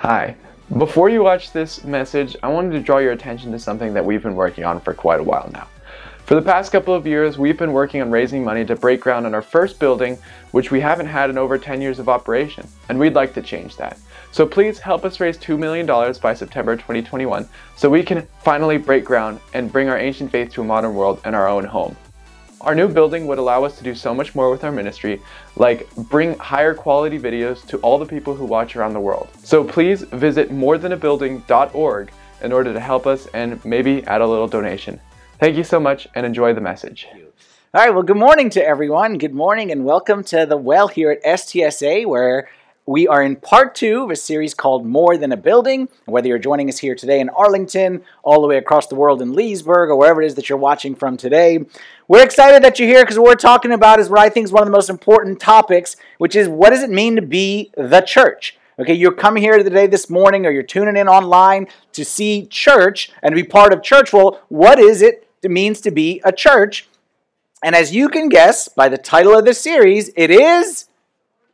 Hi. Before you watch this message, I wanted to draw your attention to something that we've been working on for quite a while now. For the past couple of years, we've been working on raising money to break ground on our first building, which we haven't had in over 10 years of operation, and we'd like to change that. So please help us raise $2 million by September 2021 so we can finally break ground and bring our ancient faith to a modern world in our own home. Our new building would allow us to do so much more with our ministry, like bring higher quality videos to all the people who watch around the world. So please visit morethanabuilding.org in order to help us and maybe add a little donation. Thank you so much and enjoy the message. All right, well, good morning to everyone. Good morning and welcome to the well here at STSA, where we are in part two of a series called More Than a Building. Whether you're joining us here today in Arlington, all the way across the world in Leesburg, or wherever it is that you're watching from today, we're excited that you're here because what we're talking about is what I think is one of the most important topics, which is what does it mean to be the church? Okay, you're coming here today, this morning, or you're tuning in online to see church and to be part of church. Well, what is it it means to be a church. And as you can guess by the title of this series, it is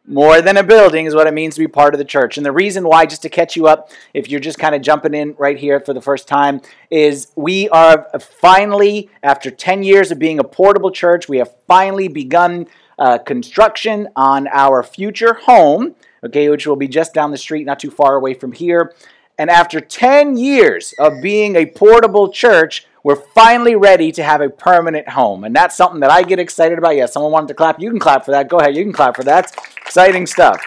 more than a building, is what it means to be part of the church. And the reason why, just to catch you up, if you're just kind of jumping in right here for the first time, is we are finally, after 10 years of being a portable church, we have finally begun uh, construction on our future home, okay, which will be just down the street, not too far away from here. And after 10 years of being a portable church, we're finally ready to have a permanent home. And that's something that I get excited about. Yes, someone wanted to clap. You can clap for that. Go ahead. You can clap for that. It's exciting stuff.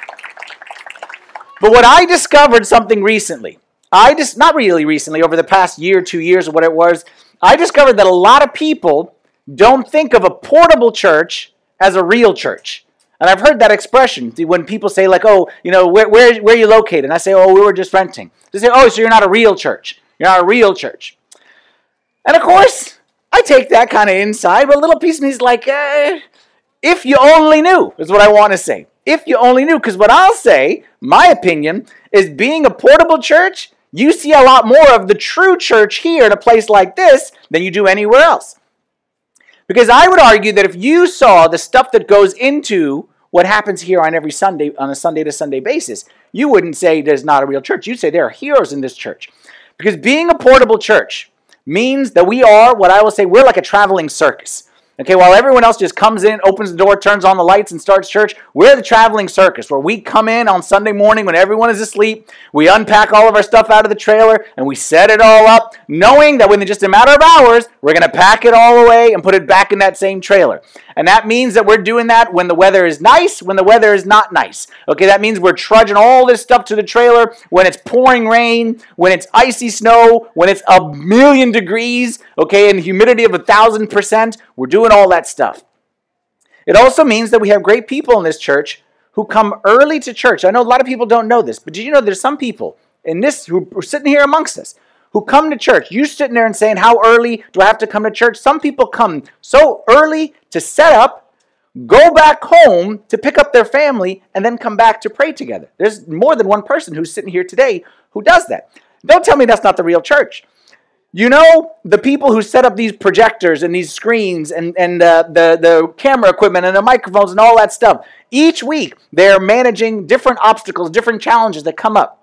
But what I discovered something recently, I just not really recently, over the past year, two years, or what it was, I discovered that a lot of people don't think of a portable church as a real church. And I've heard that expression when people say, like, oh, you know, where, where, where are you located? And I say, oh, we were just renting. They say, oh, so you're not a real church. You're not a real church. And of course, I take that kind of inside, but a little piece of me is like, eh, if you only knew, is what I want to say. If you only knew, because what I'll say, my opinion, is being a portable church, you see a lot more of the true church here in a place like this than you do anywhere else. Because I would argue that if you saw the stuff that goes into what happens here on every Sunday, on a Sunday to Sunday basis, you wouldn't say there's not a real church. You'd say there are heroes in this church. Because being a portable church, means that we are what I will say we're like a traveling circus. Okay, while everyone else just comes in, opens the door, turns on the lights, and starts church, we're the traveling circus where we come in on Sunday morning when everyone is asleep. We unpack all of our stuff out of the trailer and we set it all up, knowing that within just a matter of hours, we're going to pack it all away and put it back in that same trailer. And that means that we're doing that when the weather is nice, when the weather is not nice. Okay, that means we're trudging all this stuff to the trailer when it's pouring rain, when it's icy snow, when it's a million degrees, okay, and humidity of a thousand percent. We're doing all that stuff. It also means that we have great people in this church who come early to church. I know a lot of people don't know this, but did you know there's some people in this who are sitting here amongst us who come to church. You sitting there and saying, How early do I have to come to church? Some people come so early to set up, go back home to pick up their family, and then come back to pray together. There's more than one person who's sitting here today who does that. Don't tell me that's not the real church. You know, the people who set up these projectors and these screens and, and uh, the, the camera equipment and the microphones and all that stuff, each week they're managing different obstacles, different challenges that come up.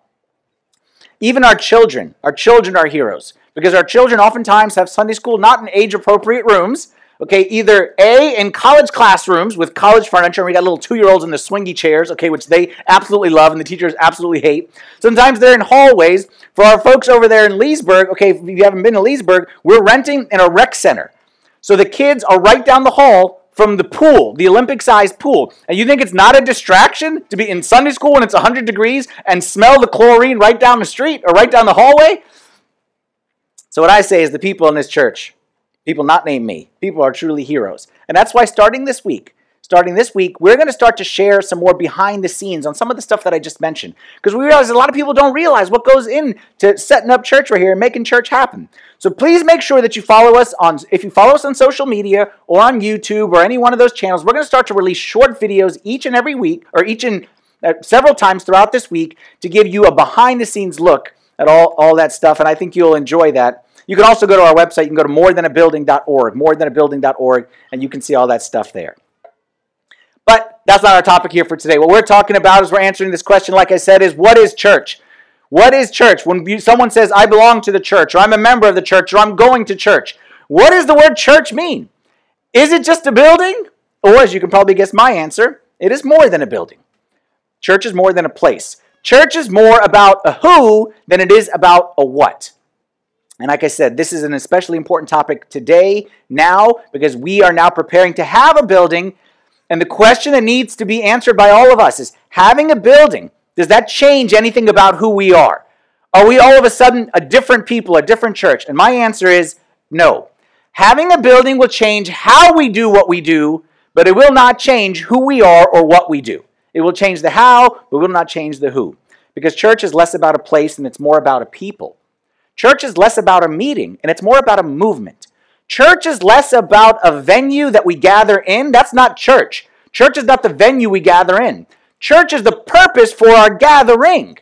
Even our children, our children are heroes because our children oftentimes have Sunday school not in age appropriate rooms. Okay, either A, in college classrooms with college furniture, and we got little two year olds in the swingy chairs, okay, which they absolutely love and the teachers absolutely hate. Sometimes they're in hallways. For our folks over there in Leesburg, okay, if you haven't been to Leesburg, we're renting in a rec center. So the kids are right down the hall from the pool, the Olympic sized pool, and you think it's not a distraction to be in Sunday school when it's 100 degrees and smell the chlorine right down the street or right down the hallway? So, what I say is the people in this church, people not named me, people are truly heroes. And that's why starting this week, starting this week, we're going to start to share some more behind the scenes on some of the stuff that I just mentioned. Because we realize a lot of people don't realize what goes into setting up church right here and making church happen. So please make sure that you follow us on, if you follow us on social media or on YouTube or any one of those channels, we're going to start to release short videos each and every week, or each and uh, several times throughout this week to give you a behind the scenes look at all, all that stuff. And I think you'll enjoy that. You can also go to our website. You can go to morethan.abuilding.org, morethan.abuilding.org, and you can see all that stuff there. That's not our topic here for today. What we're talking about as we're answering this question, like I said, is what is church? What is church? When someone says, I belong to the church, or I'm a member of the church, or I'm going to church, what does the word church mean? Is it just a building? Or, as you can probably guess my answer, it is more than a building. Church is more than a place. Church is more about a who than it is about a what. And like I said, this is an especially important topic today, now, because we are now preparing to have a building. And the question that needs to be answered by all of us is having a building, does that change anything about who we are? Are we all of a sudden a different people, a different church? And my answer is no. Having a building will change how we do what we do, but it will not change who we are or what we do. It will change the how, but will not change the who. Because church is less about a place and it's more about a people. Church is less about a meeting and it's more about a movement. Church is less about a venue that we gather in. That's not church. Church is not the venue we gather in. Church is the purpose for our gathering.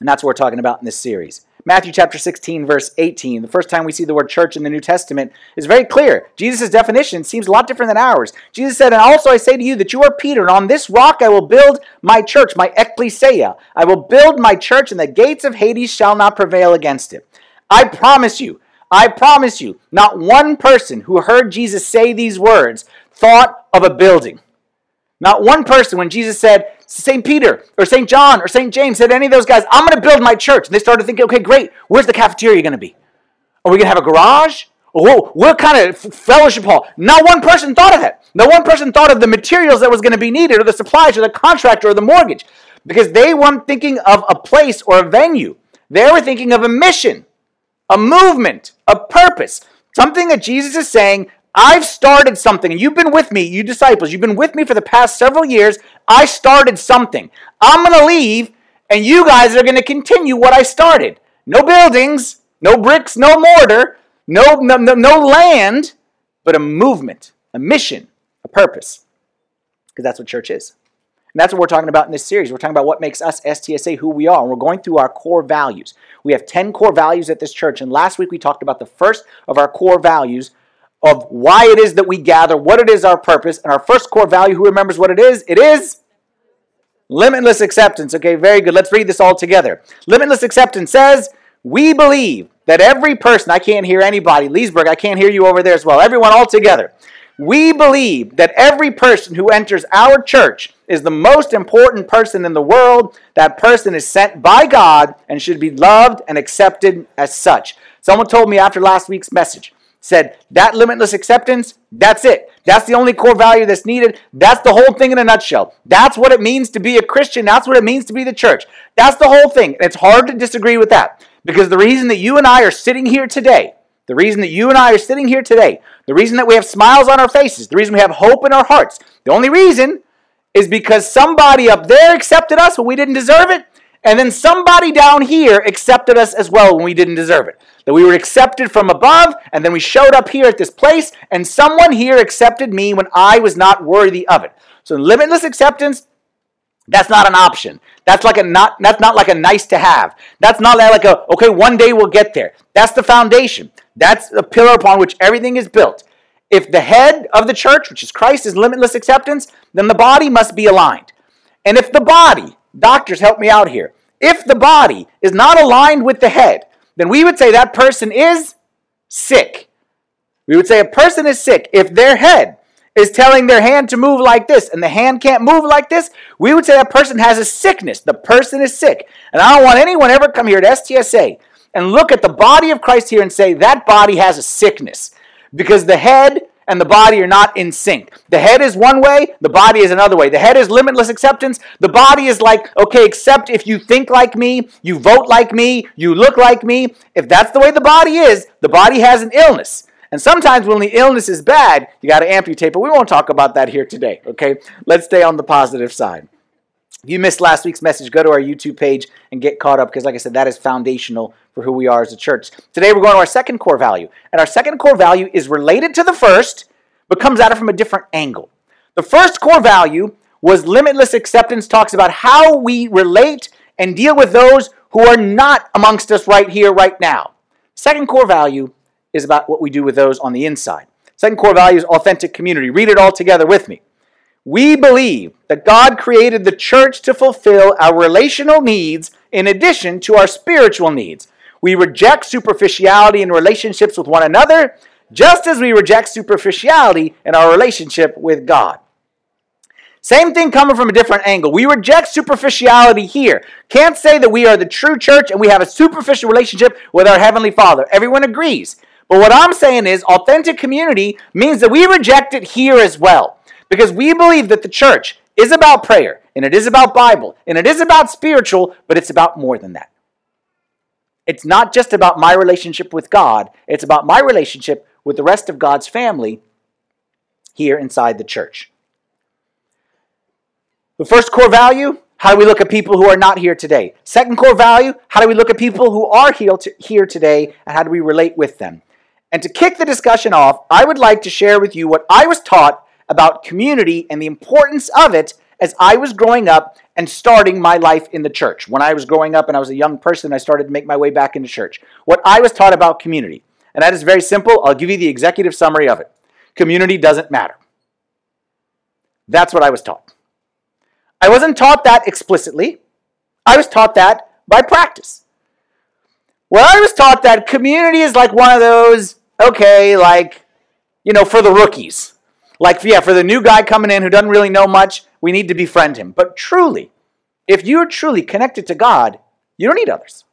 And that's what we're talking about in this series. Matthew chapter 16, verse 18. The first time we see the word church in the New Testament is very clear. Jesus' definition seems a lot different than ours. Jesus said, And also I say to you that you are Peter, and on this rock I will build my church, my ecclesia. I will build my church, and the gates of Hades shall not prevail against it. I promise you, I promise you, not one person who heard Jesus say these words thought of a building. Not one person, when Jesus said, St. Peter or St. John or St. James said any of those guys, I'm going to build my church. And they started thinking, okay, great. Where's the cafeteria going to be? Are we going to have a garage? Whoa, what kind of fellowship hall? Not one person thought of that. No one person thought of the materials that was going to be needed or the supplies or the contractor or the mortgage because they weren't thinking of a place or a venue. They were thinking of a mission, a movement, a purpose. Something that Jesus is saying, I've started something, you've been with me, you disciples, you've been with me for the past several years. I started something. I'm going to leave, and you guys are going to continue what I started. No buildings, no bricks, no mortar, no, no, no land, but a movement, a mission, a purpose. Because that's what church is. And that's what we're talking about in this series. We're talking about what makes us STSA who we are. And we're going through our core values. We have 10 core values at this church. And last week we talked about the first of our core values, of why it is that we gather, what it is our purpose, and our first core value, who remembers what it is? It is limitless acceptance. Okay, very good. Let's read this all together. Limitless acceptance says, We believe that every person, I can't hear anybody, Leesburg, I can't hear you over there as well, everyone all together. We believe that every person who enters our church is the most important person in the world. That person is sent by God and should be loved and accepted as such. Someone told me after last week's message, said that limitless acceptance, that's it. That's the only core value that's needed. That's the whole thing in a nutshell. That's what it means to be a Christian. That's what it means to be the church. That's the whole thing. And it's hard to disagree with that because the reason that you and I are sitting here today, the reason that you and I are sitting here today, the reason that we have smiles on our faces, the reason we have hope in our hearts, the only reason is because somebody up there accepted us when we didn't deserve it, and then somebody down here accepted us as well when we didn't deserve it that we were accepted from above, and then we showed up here at this place, and someone here accepted me when I was not worthy of it. So limitless acceptance, that's not an option. That's like a not that's not like a nice to have. That's not like a okay, one day we'll get there. That's the foundation. That's the pillar upon which everything is built. If the head of the church, which is Christ, is limitless acceptance, then the body must be aligned. And if the body, doctors help me out here, if the body is not aligned with the head, then we would say that person is sick. We would say a person is sick if their head is telling their hand to move like this and the hand can't move like this. We would say that person has a sickness. The person is sick. And I don't want anyone ever come here at STSA and look at the body of Christ here and say that body has a sickness because the head and the body are not in sync. The head is one way, the body is another way. The head is limitless acceptance. The body is like, okay, accept if you think like me, you vote like me, you look like me. If that's the way the body is, the body has an illness. And sometimes when the illness is bad, you got to amputate, but we won't talk about that here today, okay? Let's stay on the positive side. If you missed last week's message, go to our YouTube page and get caught up because, like I said, that is foundational for who we are as a church. Today, we're going to our second core value. And our second core value is related to the first, but comes at it from a different angle. The first core value was limitless acceptance, talks about how we relate and deal with those who are not amongst us right here, right now. Second core value is about what we do with those on the inside. Second core value is authentic community. Read it all together with me. We believe that God created the church to fulfill our relational needs in addition to our spiritual needs. We reject superficiality in relationships with one another, just as we reject superficiality in our relationship with God. Same thing coming from a different angle. We reject superficiality here. Can't say that we are the true church and we have a superficial relationship with our Heavenly Father. Everyone agrees. But what I'm saying is, authentic community means that we reject it here as well. Because we believe that the church is about prayer, and it is about Bible, and it is about spiritual, but it's about more than that. It's not just about my relationship with God, it's about my relationship with the rest of God's family here inside the church. The first core value how do we look at people who are not here today? Second core value how do we look at people who are here today and how do we relate with them? And to kick the discussion off, I would like to share with you what I was taught about community and the importance of it as I was growing up and starting my life in the church. When I was growing up and I was a young person, I started to make my way back into church. What I was taught about community. And that is very simple. I'll give you the executive summary of it. Community doesn't matter. That's what I was taught. I wasn't taught that explicitly. I was taught that by practice. Well, I was taught that community is like one of those, okay, like, you know, for the rookies. Like, yeah, for the new guy coming in who doesn't really know much, we need to befriend him. But truly, if you're truly connected to God, you don't need others.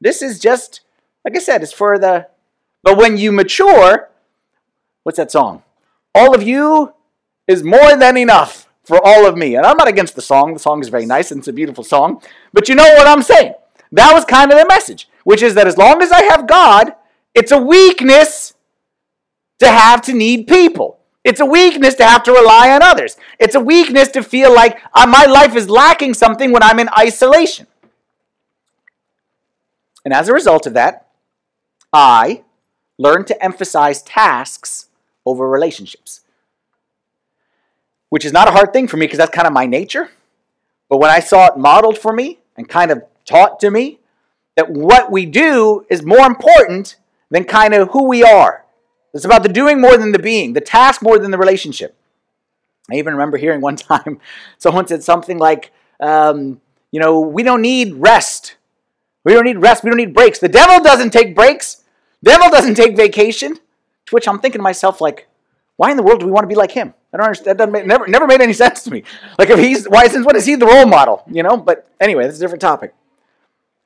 This is just, like I said, it's for the. But when you mature, what's that song? All of you is more than enough for all of me. And I'm not against the song. The song is very nice and it's a beautiful song. But you know what I'm saying? That was kind of the message, which is that as long as I have God, it's a weakness to have to need people. It's a weakness to have to rely on others. It's a weakness to feel like uh, my life is lacking something when I'm in isolation. And as a result of that, I learned to emphasize tasks over relationships, which is not a hard thing for me because that's kind of my nature. But when I saw it modeled for me and kind of taught to me, that what we do is more important than kind of who we are. It's about the doing more than the being, the task more than the relationship. I even remember hearing one time someone said something like, um, you know, we don't need rest. We don't need rest. We don't need breaks. The devil doesn't take breaks. The devil doesn't take vacation. To which I'm thinking to myself, like, why in the world do we want to be like him? I don't understand. That make, never, never made any sense to me. Like, if he's, why, since when is he the role model? You know, but anyway, that's a different topic.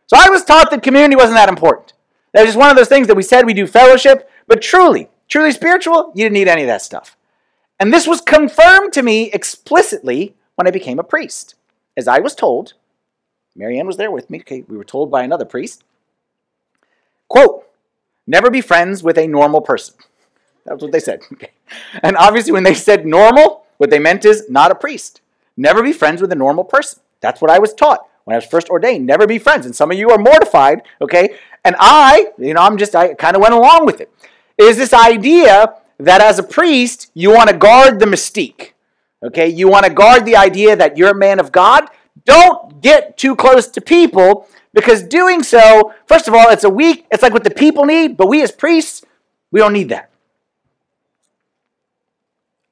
So I was taught that community wasn't that important. That was just one of those things that we said we do fellowship, but truly, truly spiritual, you didn't need any of that stuff. And this was confirmed to me explicitly when I became a priest. As I was told, Marianne was there with me, okay, we were told by another priest, quote, never be friends with a normal person. That's what they said. Okay. And obviously, when they said normal, what they meant is not a priest. Never be friends with a normal person. That's what I was taught when I was first ordained. Never be friends. And some of you are mortified, okay? And I, you know, I'm just, I kind of went along with it. Is this idea that as a priest, you want to guard the mystique, okay? You want to guard the idea that you're a man of God. Don't get too close to people because doing so, first of all, it's a weak, it's like what the people need, but we as priests, we don't need that.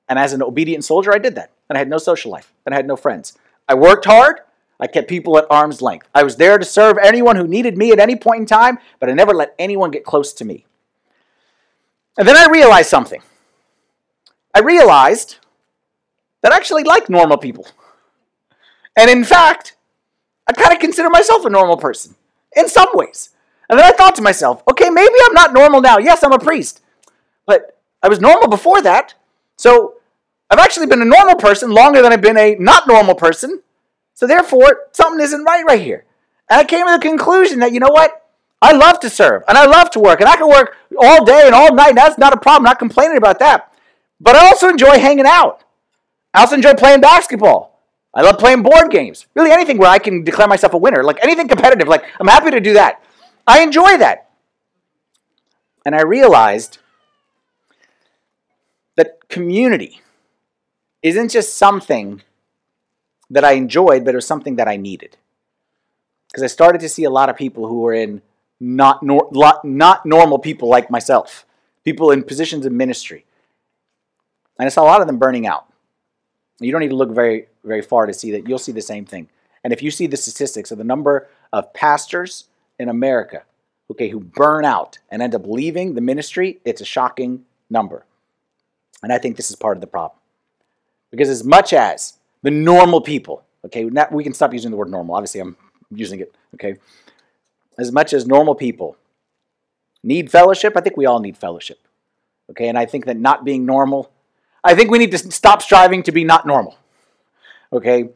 And as an obedient soldier, I did that. And I had no social life, and I had no friends. I worked hard, I kept people at arm's length. I was there to serve anyone who needed me at any point in time, but I never let anyone get close to me. And then I realized something. I realized that I actually like normal people. And in fact, I kind of consider myself a normal person in some ways. And then I thought to myself, okay, maybe I'm not normal now. Yes, I'm a priest. But I was normal before that. So I've actually been a normal person longer than I've been a not normal person. So therefore, something isn't right right here. And I came to the conclusion that, you know what? I love to serve and I love to work and I can work all day and all night. And That's not a problem. I'm not complaining about that. But I also enjoy hanging out. I also enjoy playing basketball. I love playing board games. Really anything where I can declare myself a winner. Like anything competitive. Like I'm happy to do that. I enjoy that. And I realized that community isn't just something that I enjoyed, but it was something that I needed. Because I started to see a lot of people who were in not, nor- not normal people like myself, people in positions of ministry. And I saw a lot of them burning out. You don't need to look very, very far to see that. You'll see the same thing. And if you see the statistics of the number of pastors in America, okay, who burn out and end up leaving the ministry, it's a shocking number. And I think this is part of the problem. Because as much as the normal people, okay, we can stop using the word normal. Obviously, I'm using it, okay? As much as normal people need fellowship, I think we all need fellowship, okay? And I think that not being normal, I think we need to stop striving to be not normal, okay?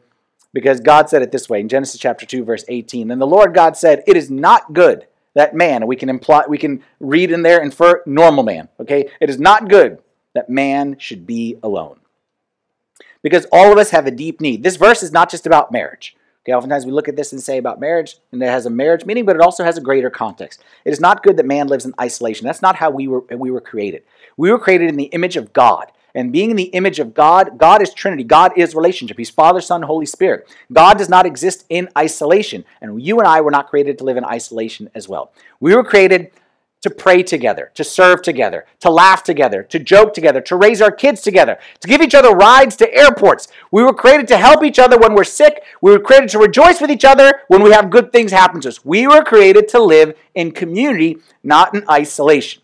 Because God said it this way in Genesis chapter 2, verse 18. And the Lord God said, It is not good that man, we can imply, we can read in there, infer normal man, okay? It is not good that man should be alone because all of us have a deep need. This verse is not just about marriage. Okay, oftentimes we look at this and say about marriage, and it has a marriage meaning, but it also has a greater context. It is not good that man lives in isolation. That's not how we were, we were created. We were created in the image of God. And being in the image of God, God is Trinity. God is relationship. He's Father, Son, Holy Spirit. God does not exist in isolation. And you and I were not created to live in isolation as well. We were created to pray together, to serve together, to laugh together, to joke together, to raise our kids together, to give each other rides to airports. We were created to help each other when we're sick. We were created to rejoice with each other when we have good things happen to us. We were created to live in community, not in isolation.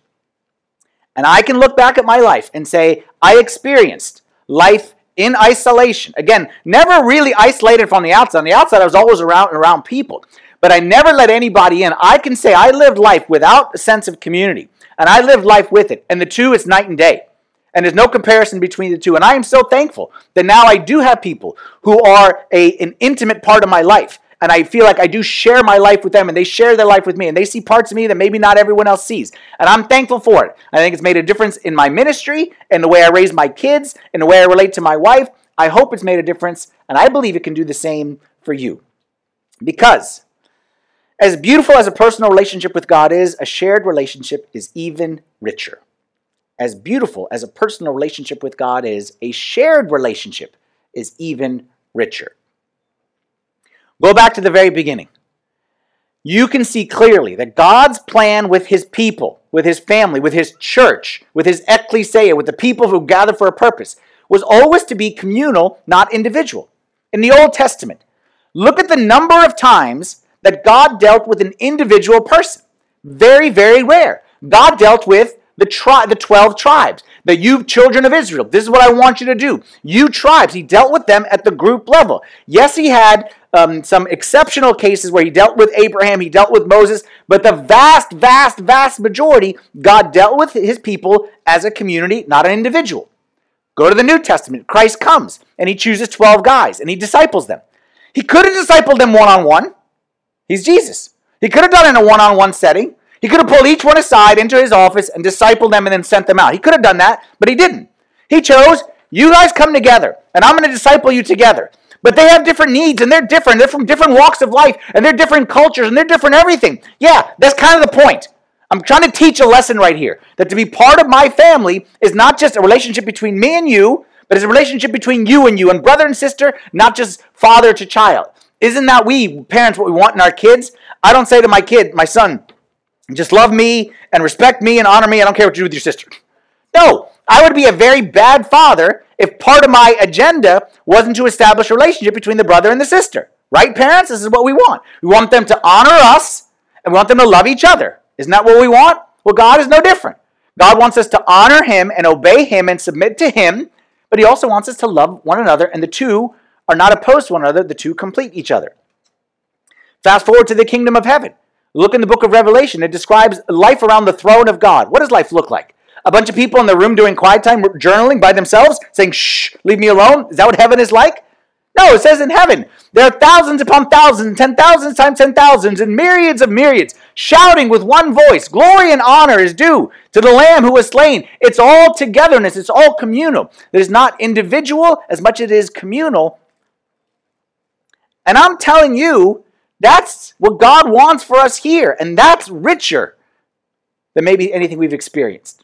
And I can look back at my life and say, I experienced life in isolation. Again, never really isolated from the outside. On the outside, I was always around around people but I never let anybody in. I can say I lived life without a sense of community, and I lived life with it. And the two is night and day. And there's no comparison between the two. And I am so thankful that now I do have people who are a, an intimate part of my life. And I feel like I do share my life with them, and they share their life with me, and they see parts of me that maybe not everyone else sees. And I'm thankful for it. I think it's made a difference in my ministry, in the way I raise my kids, in the way I relate to my wife. I hope it's made a difference, and I believe it can do the same for you. Because as beautiful as a personal relationship with God is, a shared relationship is even richer. As beautiful as a personal relationship with God is, a shared relationship is even richer. Go back to the very beginning. You can see clearly that God's plan with his people, with his family, with his church, with his ecclesia, with the people who gather for a purpose, was always to be communal, not individual. In the Old Testament, look at the number of times that God dealt with an individual person. Very, very rare. God dealt with the tri- the 12 tribes, the you children of Israel. This is what I want you to do. You tribes. He dealt with them at the group level. Yes, he had um, some exceptional cases where he dealt with Abraham, he dealt with Moses, but the vast, vast, vast majority, God dealt with his people as a community, not an individual. Go to the New Testament. Christ comes and he chooses 12 guys and he disciples them. He could have discipled them one on one. He's Jesus. He could have done it in a one on one setting. He could have pulled each one aside into his office and discipled them and then sent them out. He could have done that, but he didn't. He chose, you guys come together, and I'm going to disciple you together. But they have different needs, and they're different. They're from different walks of life, and they're different cultures, and they're different everything. Yeah, that's kind of the point. I'm trying to teach a lesson right here that to be part of my family is not just a relationship between me and you, but it's a relationship between you and you, and brother and sister, not just father to child. Isn't that we, parents, what we want in our kids? I don't say to my kid, my son, just love me and respect me and honor me. I don't care what you do with your sister. No, I would be a very bad father if part of my agenda wasn't to establish a relationship between the brother and the sister. Right, parents? This is what we want. We want them to honor us and we want them to love each other. Isn't that what we want? Well, God is no different. God wants us to honor Him and obey Him and submit to Him, but He also wants us to love one another, and the two are not opposed to one another, the two complete each other. Fast forward to the kingdom of heaven. Look in the book of Revelation. It describes life around the throne of God. What does life look like? A bunch of people in the room doing quiet time, journaling by themselves, saying, shh, leave me alone? Is that what heaven is like? No, it says in heaven, there are thousands upon thousands, ten thousands times ten thousands, and myriads of myriads, shouting with one voice, Glory and honor is due to the Lamb who was slain. It's all togetherness, it's all communal. It is not individual as much as it is communal and I'm telling you, that's what God wants for us here, and that's richer than maybe anything we've experienced.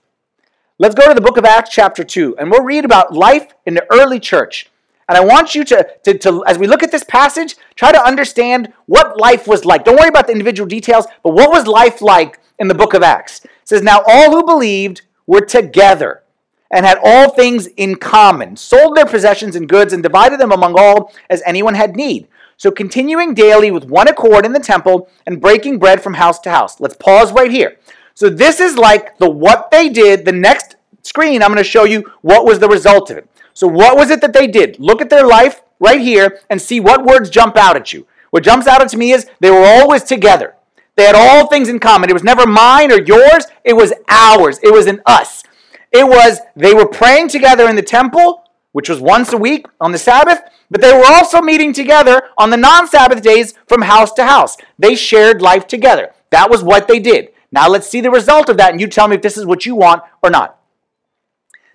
Let's go to the book of Acts, chapter 2, and we'll read about life in the early church. And I want you to, to, to, as we look at this passage, try to understand what life was like. Don't worry about the individual details, but what was life like in the book of Acts? It says, Now all who believed were together and had all things in common, sold their possessions and goods, and divided them among all as anyone had need. So continuing daily with one accord in the temple and breaking bread from house to house. Let's pause right here. So this is like the what they did. The next screen, I'm going to show you what was the result of it. So what was it that they did? Look at their life right here and see what words jump out at you. What jumps out at me is they were always together. They had all things in common. It was never mine or yours. It was ours. It was an us. It was they were praying together in the temple, which was once a week on the Sabbath, but they were also meeting together on the non Sabbath days from house to house. They shared life together. That was what they did. Now let's see the result of that, and you tell me if this is what you want or not.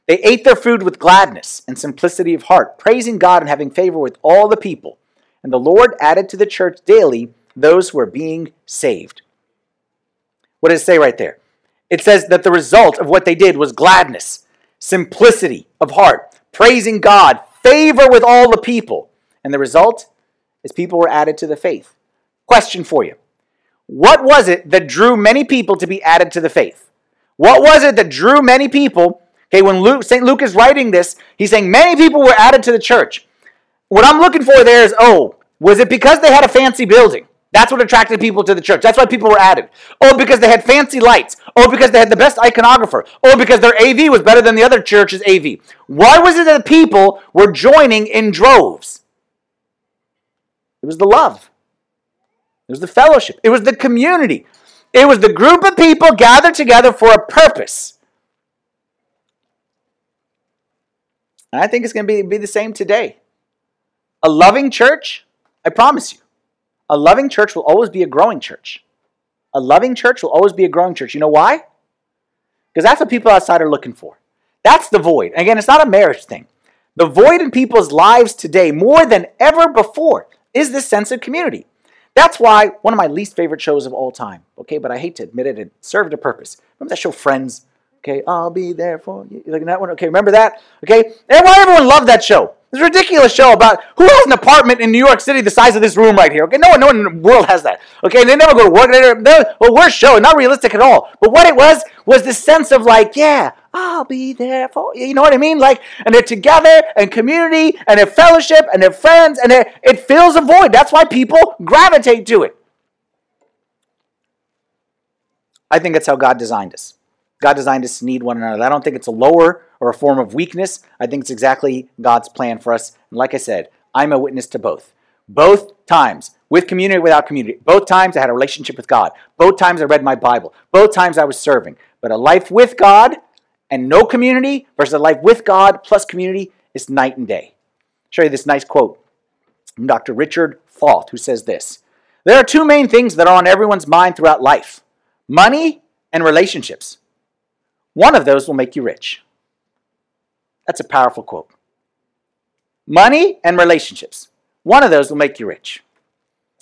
They ate their food with gladness and simplicity of heart, praising God and having favor with all the people. And the Lord added to the church daily those who are being saved. What does it say right there? It says that the result of what they did was gladness, simplicity of heart, praising God, favor with all the people. And the result is people were added to the faith. Question for you What was it that drew many people to be added to the faith? What was it that drew many people? Okay, when Luke, St. Luke is writing this, he's saying many people were added to the church. What I'm looking for there is oh, was it because they had a fancy building? That's what attracted people to the church. That's why people were added. Oh, because they had fancy lights. Oh, because they had the best iconographer. Oh, because their AV was better than the other church's AV. Why was it that people were joining in droves? It was the love. It was the fellowship. It was the community. It was the group of people gathered together for a purpose. And I think it's going to be, be the same today. A loving church, I promise you a loving church will always be a growing church. A loving church will always be a growing church. You know why? Because that's what people outside are looking for. That's the void. Again, it's not a marriage thing. The void in people's lives today, more than ever before, is this sense of community. That's why one of my least favorite shows of all time, okay, but I hate to admit it, it served a purpose. Remember that show Friends? Okay, I'll be there for you. Like that one? Okay, remember that? Okay, everyone, everyone loved that show. This ridiculous show about who has an apartment in New York City the size of this room right here. Okay, no one, no one in the world has that. Okay, and they never go to work. They never, they, well, worst show, not realistic at all. But what it was was this sense of like, yeah, I'll be there for you. You know what I mean? Like, and they're together and community and they're fellowship and they're friends and they're, it fills a void. That's why people gravitate to it. I think that's how God designed us. God designed us to need one another. I don't think it's a lower or a form of weakness. I think it's exactly God's plan for us. And like I said, I'm a witness to both. Both times, with community, without community. Both times I had a relationship with God. Both times I read my Bible. Both times I was serving. But a life with God and no community versus a life with God plus community is night and day. I'll show you this nice quote from Dr. Richard Foth, who says this There are two main things that are on everyone's mind throughout life money and relationships. One of those will make you rich. That's a powerful quote. Money and relationships. One of those will make you rich.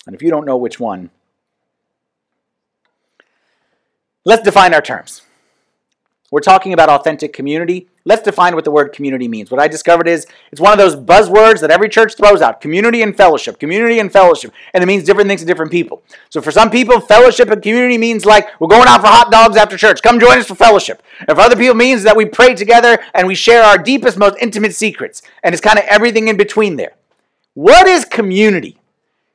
And if you don't know which one, let's define our terms. We're talking about authentic community. Let's define what the word community means. What I discovered is it's one of those buzzwords that every church throws out community and fellowship, community and fellowship. And it means different things to different people. So for some people, fellowship and community means like we're going out for hot dogs after church. Come join us for fellowship. And for other people, means that we pray together and we share our deepest, most intimate secrets. And it's kind of everything in between there. What is community?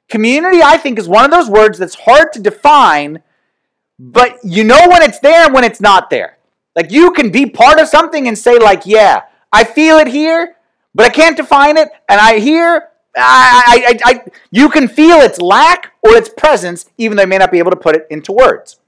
Community, I think, is one of those words that's hard to define, but you know when it's there and when it's not there. Like you can be part of something and say, like, yeah, I feel it here, but I can't define it, and I hear I, I, I, you can feel its lack or its presence, even though you may not be able to put it into words.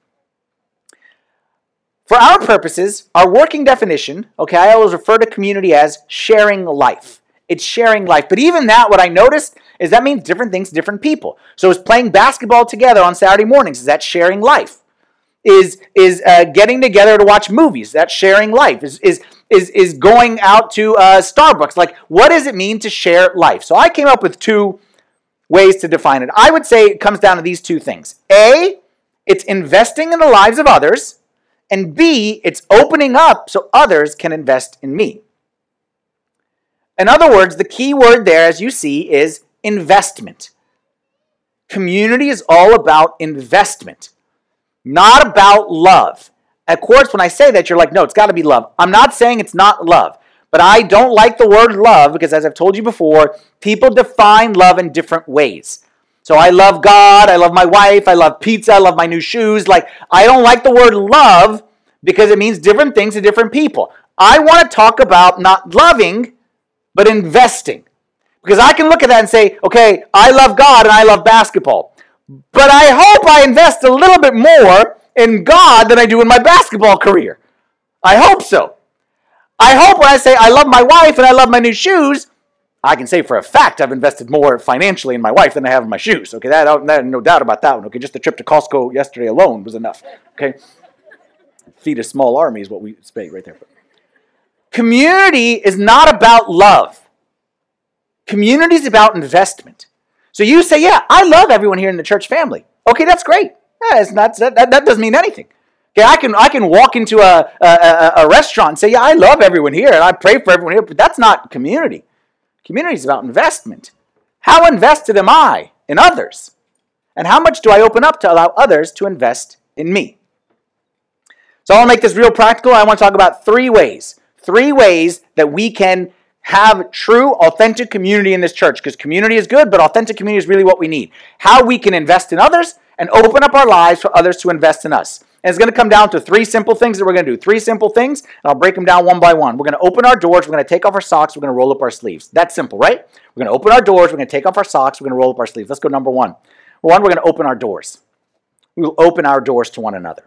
For our purposes, our working definition, okay, I always refer to community as sharing life. It's sharing life. But even that, what I noticed is that means different things different people. So is playing basketball together on Saturday mornings, is that sharing life? Is is uh, getting together to watch movies. That's sharing life. Is is is is going out to uh, Starbucks. Like, what does it mean to share life? So I came up with two ways to define it. I would say it comes down to these two things: a, it's investing in the lives of others, and b, it's opening up so others can invest in me. In other words, the key word there, as you see, is investment. Community is all about investment not about love. Of course, when I say that, you're like, no, it's got to be love. I'm not saying it's not love, but I don't like the word love because, as I've told you before, people define love in different ways. So I love God, I love my wife, I love pizza, I love my new shoes. Like, I don't like the word love because it means different things to different people. I want to talk about not loving, but investing. Because I can look at that and say, okay, I love God and I love basketball. But I hope I invest a little bit more in God than I do in my basketball career. I hope so. I hope when I say I love my wife and I love my new shoes, I can say for a fact I've invested more financially in my wife than I have in my shoes. Okay, that, that no doubt about that one. Okay, just the trip to Costco yesterday alone was enough. Okay, feed a small army is what we say right there. Community is not about love. Community is about investment. So you say, yeah, I love everyone here in the church family. Okay, that's great. Yeah, not, that, that, that doesn't mean anything. Okay, I can I can walk into a, a, a restaurant and say, yeah, I love everyone here and I pray for everyone here, but that's not community. Community is about investment. How invested am I in others? And how much do I open up to allow others to invest in me? So I want to make this real practical. I want to talk about three ways. Three ways that we can have true, authentic community in this church. Because community is good, but authentic community is really what we need. How we can invest in others and open up our lives for others to invest in us. And it's going to come down to three simple things that we're going to do. Three simple things, and I'll break them down one by one. We're going to open our doors, we're going to take off our socks, we're going to roll up our sleeves. That's simple, right? We're going to open our doors, we're going to take off our socks, we're going to roll up our sleeves. Let's go number one. One, we're going to open our doors. We will open our doors to one another.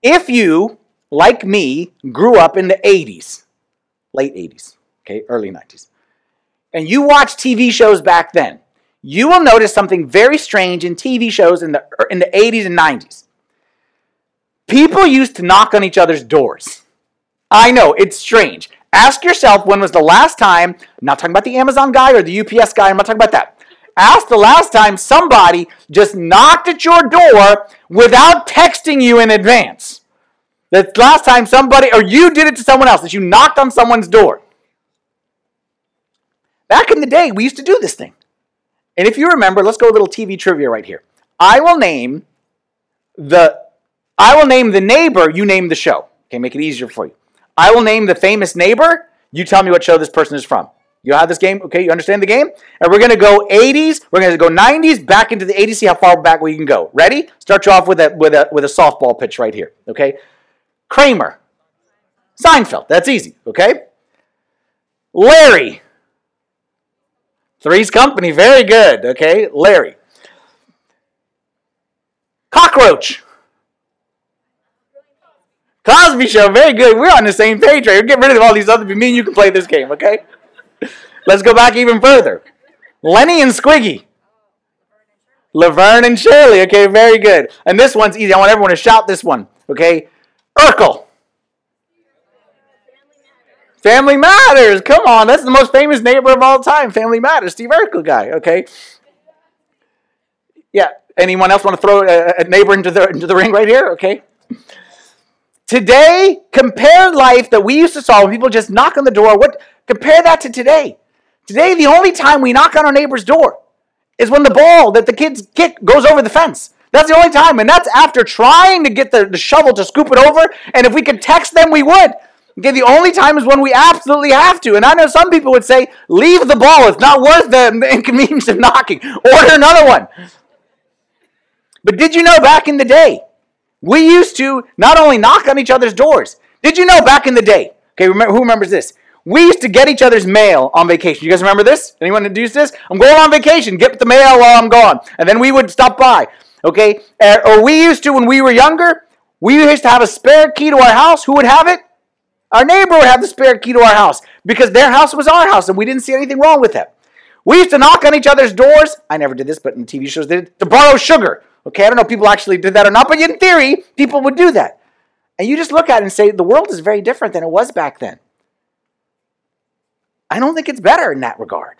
If you, like me, grew up in the 80s, late 80s, okay, early 90s, and you watch TV shows back then, you will notice something very strange in TV shows in the, er, in the 80s and 90s People used to knock on each other's doors. I know, it's strange. Ask yourself when was the last time, I'm not talking about the Amazon guy or the UPS guy, I'm not talking about that. Ask the last time somebody just knocked at your door without texting you in advance. The last time somebody, or you did it to someone else, that you knocked on someone's door. Back in the day, we used to do this thing. And if you remember, let's go a little TV trivia right here. I will name the I will name the neighbor, you name the show. Okay, make it easier for you. I will name the famous neighbor, you tell me what show this person is from. You have this game? Okay, you understand the game? And we're gonna go 80s, we're gonna go 90s, back into the 80s, see how far back we can go. Ready? Start you off with a with a with a softball pitch right here. Okay? Kramer. Seinfeld. That's easy, okay? Larry. Three's Company, very good. Okay, Larry. Cockroach. Cosby Show, very good. We're on the same page, right? We're getting rid of all these other. people. Me and you can play this game, okay? Let's go back even further. Lenny and Squiggy. Laverne and Shirley. Okay, very good. And this one's easy. I want everyone to shout this one. Okay, Urkel. Family Matters. Come on, that's the most famous neighbor of all time. Family Matters. Steve Urkel guy. Okay. Yeah. Anyone else want to throw a, neighbor into the into the ring right here? Okay. Today, compare life that we used to saw when people just knock on the door. What compare that to today? Today, the only time we knock on our neighbor's door is when the ball that the kids kick goes over the fence. That's the only time, and that's after trying to get the, the shovel to scoop it over. And if we could text them, we would. Okay, the only time is when we absolutely have to. And I know some people would say, leave the ball. It's not worth the, inconvenience of knocking. Order another one. But did you know back in the day, we used to not only knock on each other's doors. Did you know back in the day? Okay, remember, who remembers this? We used to get each other's mail on vacation. You guys remember this? Anyone do this? I'm going on vacation. Get the mail while I'm gone. And then we would stop by. Okay? Or we used to, when we were younger, we used to have a spare key to our house. Who would have it? Our neighbor would have the spare key to our house because their house was our house and we didn't see anything wrong with that. We used to knock on each other's doors. I never did this, but in TV shows they did to borrow sugar. Okay, I don't know if people actually did that or not, but in theory, people would do that. And you just look at it and say, the world is very different than it was back then. I don't think it's better in that regard.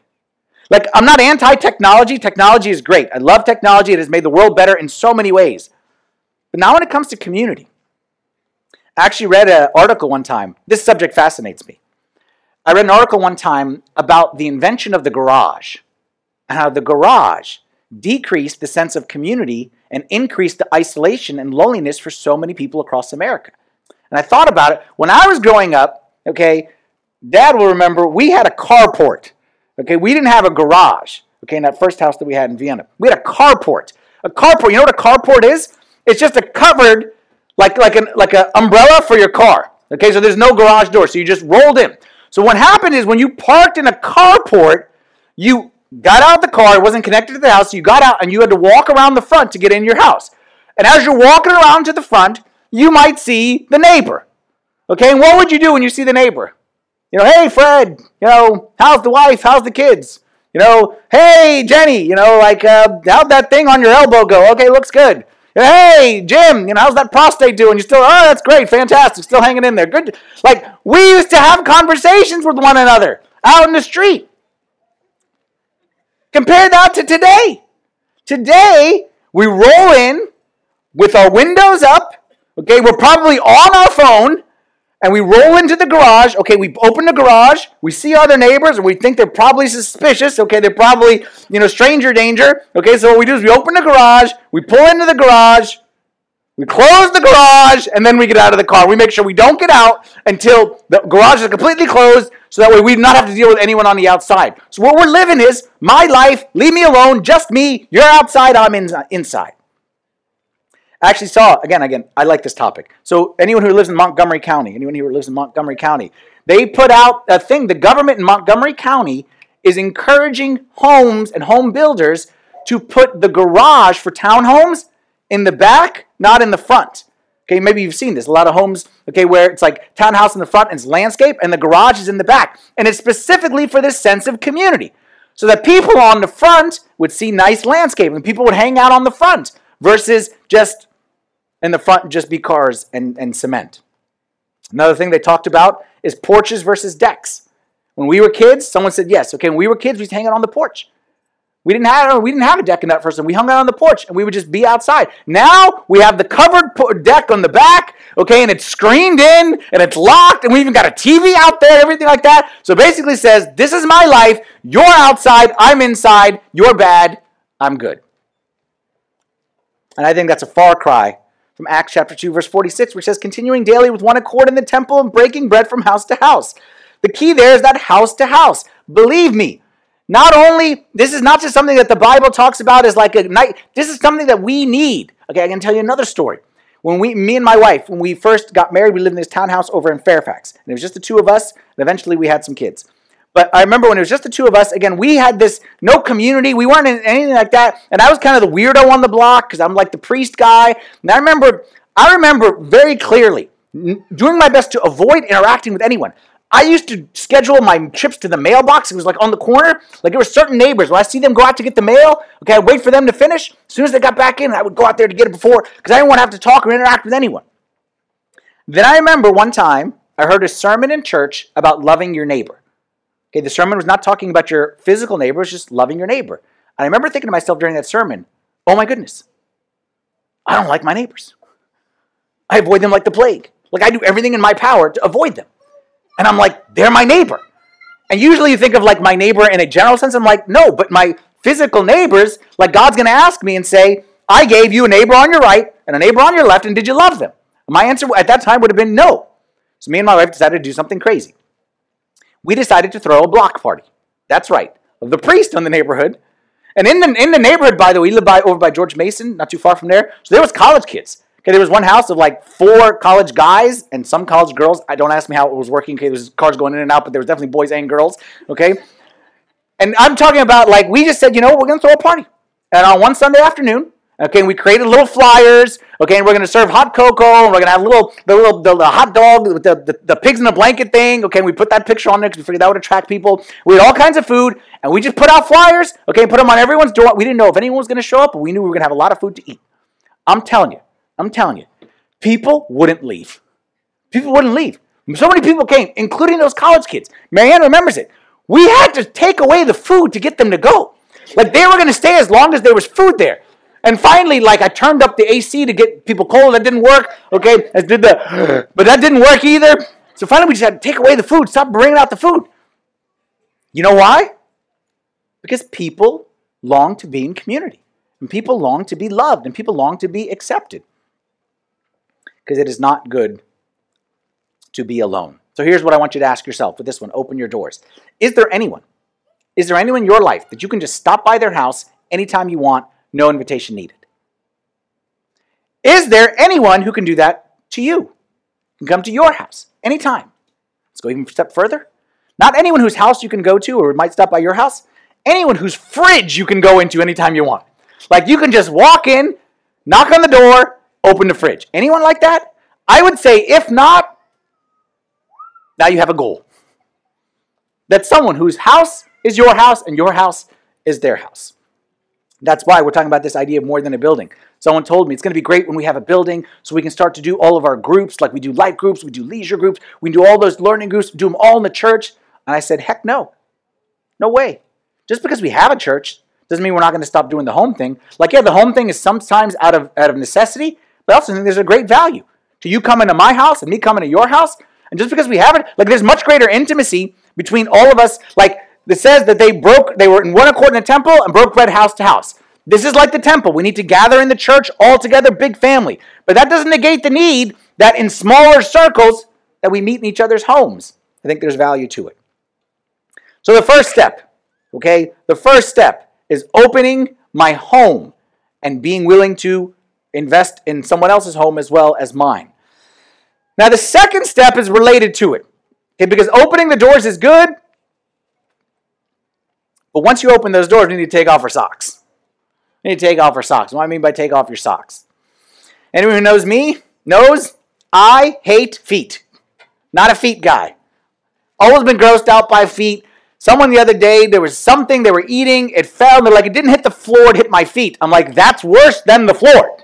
Like, I'm not anti technology. Technology is great. I love technology. It has made the world better in so many ways. But now, when it comes to community, I actually read an article one time. This subject fascinates me. I read an article one time about the invention of the garage and how the garage decreased the sense of community and increased the isolation and loneliness for so many people across America. And I thought about it. When I was growing up, okay, dad will remember we had a carport. Okay, we didn't have a garage. Okay, in that first house that we had in Vienna, we had a carport. A carport. You know what a carport is? It's just a covered, like like an like an umbrella for your car. Okay, so there's no garage door, so you just rolled in. So what happened is when you parked in a carport, you got out the car, it wasn't connected to the house, so you got out and you had to walk around the front to get in your house. And as you're walking around to the front, you might see the neighbor. Okay, and what would you do when you see the neighbor? You know, hey Fred, you know, how's the wife? How's the kids? You know, hey Jenny, you know, like uh, how'd that thing on your elbow go? Okay, looks good. Hey Jim, you know, how's that prostate doing? You still, oh, that's great, fantastic, still hanging in there. Good. Like we used to have conversations with one another out in the street. Compare that to today. Today, we roll in with our windows up. Okay, we're probably on our phone and we roll into the garage. Okay, we open the garage, we see other neighbors, and we think they're probably suspicious. Okay, they're probably, you know, stranger danger. Okay, so what we do is we open the garage, we pull into the garage, we close the garage, and then we get out of the car. We make sure we don't get out until the garage is completely closed, so that way we do not have to deal with anyone on the outside. So what we're living is my life, leave me alone, just me. You're outside, I'm in, inside. I actually saw, again, again, I like this topic. So anyone who lives in Montgomery County, anyone who lives in Montgomery County, they put out a thing, the government in Montgomery County is encouraging homes and home builders to put the garage for townhomes in the back, not in the front. Okay, maybe you've seen this. A lot of homes, okay, where it's like townhouse in the front and it's landscape, and the garage is in the back. And it's specifically for this sense of community. So that people on the front would see nice landscape and people would hang out on the front versus just in the front just be cars and, and cement. Another thing they talked about is porches versus decks. When we were kids, someone said yes. Okay, when we were kids, we used to hang out on the porch. We didn't have we didn't have a deck in that first one. We hung out on the porch and we would just be outside. Now we have the covered deck on the back, okay, and it's screened in and it's locked, and we even got a TV out there, everything like that. So basically says, "This is my life. You're outside. I'm inside. You're bad. I'm good." And I think that's a far cry from Acts chapter 2 verse 46 which says continuing daily with one accord in the temple and breaking bread from house to house. The key there is that house to house. Believe me, not only, this is not just something that the Bible talks about as like a night, this is something that we need. Okay, I can tell you another story. When we, me and my wife, when we first got married, we lived in this townhouse over in Fairfax. And it was just the two of us, and eventually we had some kids. But I remember when it was just the two of us, again, we had this no community. We weren't in anything like that. And I was kind of the weirdo on the block because I'm like the priest guy. And I remember, I remember very clearly doing my best to avoid interacting with anyone. I used to schedule my trips to the mailbox. It was like on the corner. Like there were certain neighbors. When I see them go out to get the mail, okay, I'd wait for them to finish. As soon as they got back in, I would go out there to get it before because I didn't want to have to talk or interact with anyone. Then I remember one time I heard a sermon in church about loving your neighbor. Okay, the sermon was not talking about your physical neighbor, just loving your neighbor. And I remember thinking to myself during that sermon, oh my goodness, I don't like my neighbors. I avoid them like the plague. Like I do everything in my power to avoid them. And I'm like, they're my neighbor. And usually you think of like my neighbor in a general sense. I'm like, no, but my physical neighbors, like God's going to ask me and say, I gave you a neighbor on your right and a neighbor on your left, and did you love them? My answer at that time would have been no. So me and my wife decided to do something crazy. We decided to throw a block party. That's right, of the priest in the neighborhood. And in the, in the neighborhood, by the way, we live by, over by George Mason, not too far from there. So there was college kids. Okay, there was one house of like four college guys and some college girls. I don't ask me how it was working. Okay, there's cars going in and out, but there was definitely boys and girls. Okay, and I'm talking about like we just said, you know, we're gonna throw a party, and on one Sunday afternoon, okay, we created little flyers. Okay, and we're gonna serve hot cocoa, and we're gonna have little the little the, the hot dog with the, the, the pigs in a blanket thing. Okay, and we put that picture on there because we figured that would attract people. We had all kinds of food, and we just put out flyers. Okay, put them on everyone's door. We didn't know if anyone was gonna show up, but we knew we were gonna have a lot of food to eat. I'm telling you I'm telling you, people wouldn't leave. People wouldn't leave. So many people came, including those college kids. Marianne remembers it. We had to take away the food to get them to go. Like they were going to stay as long as there was food there. And finally, like I turned up the AC to get people cold. That didn't work. Okay, I did the, but that didn't work either. So finally, we just had to take away the food. Stop bringing out the food. You know why? Because people long to be in community, and people long to be loved, and people long to be accepted because it is not good to be alone. So here's what I want you to ask yourself with this one open your doors. Is there anyone Is there anyone in your life that you can just stop by their house anytime you want, no invitation needed? Is there anyone who can do that to you? Can come to your house anytime. Let's go even a step further. Not anyone whose house you can go to or might stop by your house. Anyone whose fridge you can go into anytime you want. Like you can just walk in, knock on the door, open the fridge. Anyone like that? I would say, if not, now you have a goal. That someone whose house is your house and your house is their house. That's why we're talking about this idea of more than a building. Someone told me it's going to be great when we have a building so we can start to do all of our groups, like we do life groups, we do leisure groups, we do all those learning groups, do them all in the church. And I said, heck no. No way. Just because we have a church doesn't mean we're not going to stop doing the home thing. Like, yeah, the home thing is sometimes out of, out of necessity, but I also think there's a great value to you coming to my house and me coming to your house. And just because we have it, like, there's much greater intimacy between all of us. Like, it says that they broke, they were in one accord in the temple and broke bread house to house. This is like the temple. We need to gather in the church all together, big family. But that doesn't negate the need that in smaller circles that we meet in each other's homes. I think there's value to it. So the first step, okay, the first step is opening my home and being willing to invest in someone else's home as well as mine. Now the second step is related to it. Okay, because opening the doors is good, but once you open those doors, we need to take off our socks. We need to take off our socks. What do I mean by take off your socks? Anyone who knows me knows I hate feet. Not a feet guy. Always been grossed out by feet. Someone the other day, there was something they were eating, it fell, and they're like, it didn't hit the floor, it hit my feet. I'm like, that's worse than the floor.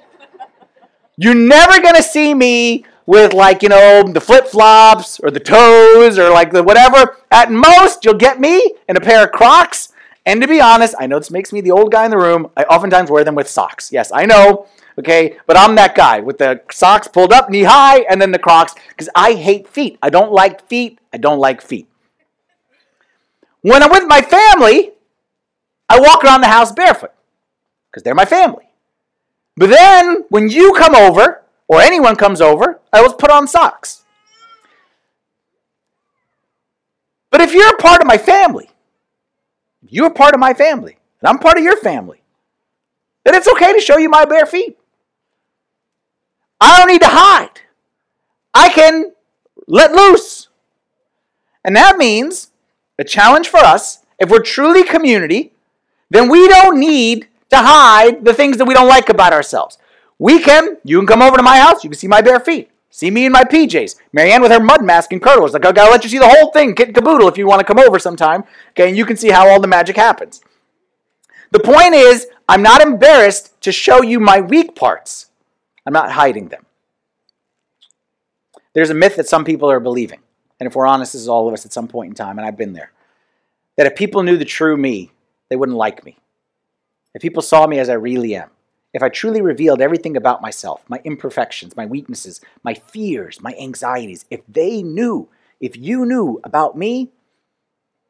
You're never gonna see me with like, you know, the flip flops or the toes or like the whatever. At most, you'll get me in a pair of Crocs and to be honest, I know this makes me the old guy in the room. I oftentimes wear them with socks. Yes, I know. Okay, but I'm that guy with the socks pulled up knee high and then the Crocs because I hate feet. I don't like feet. I don't like feet. When I'm with my family, I walk around the house barefoot because they're my family. But then when you come over or anyone comes over, I always put on socks. But if you're a part of my family, you're part of my family, and I'm part of your family, then it's okay to show you my bare feet. I don't need to hide. I can let loose. And that means a challenge for us, if we're truly community, then we don't need to hide the things that we don't like about ourselves. We can, you can come over to my house, you can see my bare feet. See me in my PJs. Marianne with her mud mask and curls. Like, I gotta let you see the whole thing, kit caboodle, if you want to come over sometime. Okay, and you can see how all the magic happens. The point is, I'm not embarrassed to show you my weak parts. I'm not hiding them. There's a myth that some people are believing, and if we're honest, this is all of us at some point in time, and I've been there. That if people knew the true me, they wouldn't like me. If people saw me as I really am, if I truly revealed everything about myself, my imperfections, my weaknesses, my fears, my anxieties, if they knew, if you knew about me,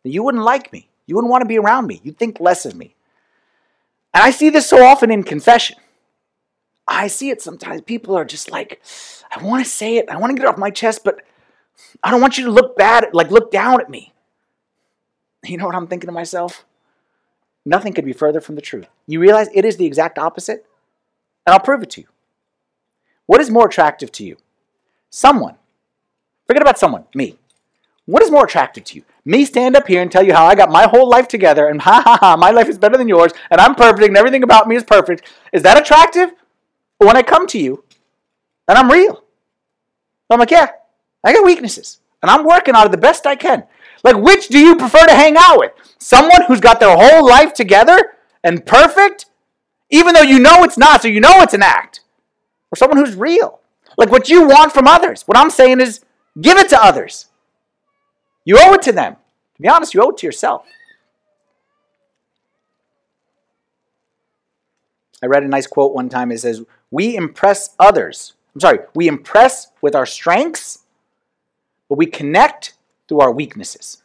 you wouldn't like me. You wouldn't want to be around me. You'd think less of me. And I see this so often in confession. I see it sometimes. People are just like, I want to say it. I want to get it off my chest, but I don't want you to look bad, like look down at me. You know what I'm thinking to myself? Nothing could be further from the truth. You realize it is the exact opposite? And I'll prove it to you. What is more attractive to you? Someone. Forget about someone, me. What is more attractive to you? Me stand up here and tell you how I got my whole life together and ha ha ha, my life is better than yours and I'm perfect and everything about me is perfect. Is that attractive? When I come to you and I'm real, I'm like, yeah, I got weaknesses and I'm working on it the best I can. Like, which do you prefer to hang out with? Someone who's got their whole life together and perfect even though you know it's not, so you know it's an act. Or someone who's real. Like what you want from others. What I'm saying is give it to others. You owe it to them. To be honest, you owe it to yourself. I read a nice quote one time. It says, We impress others. I'm sorry, we impress with our strengths, but we connect through our weaknesses.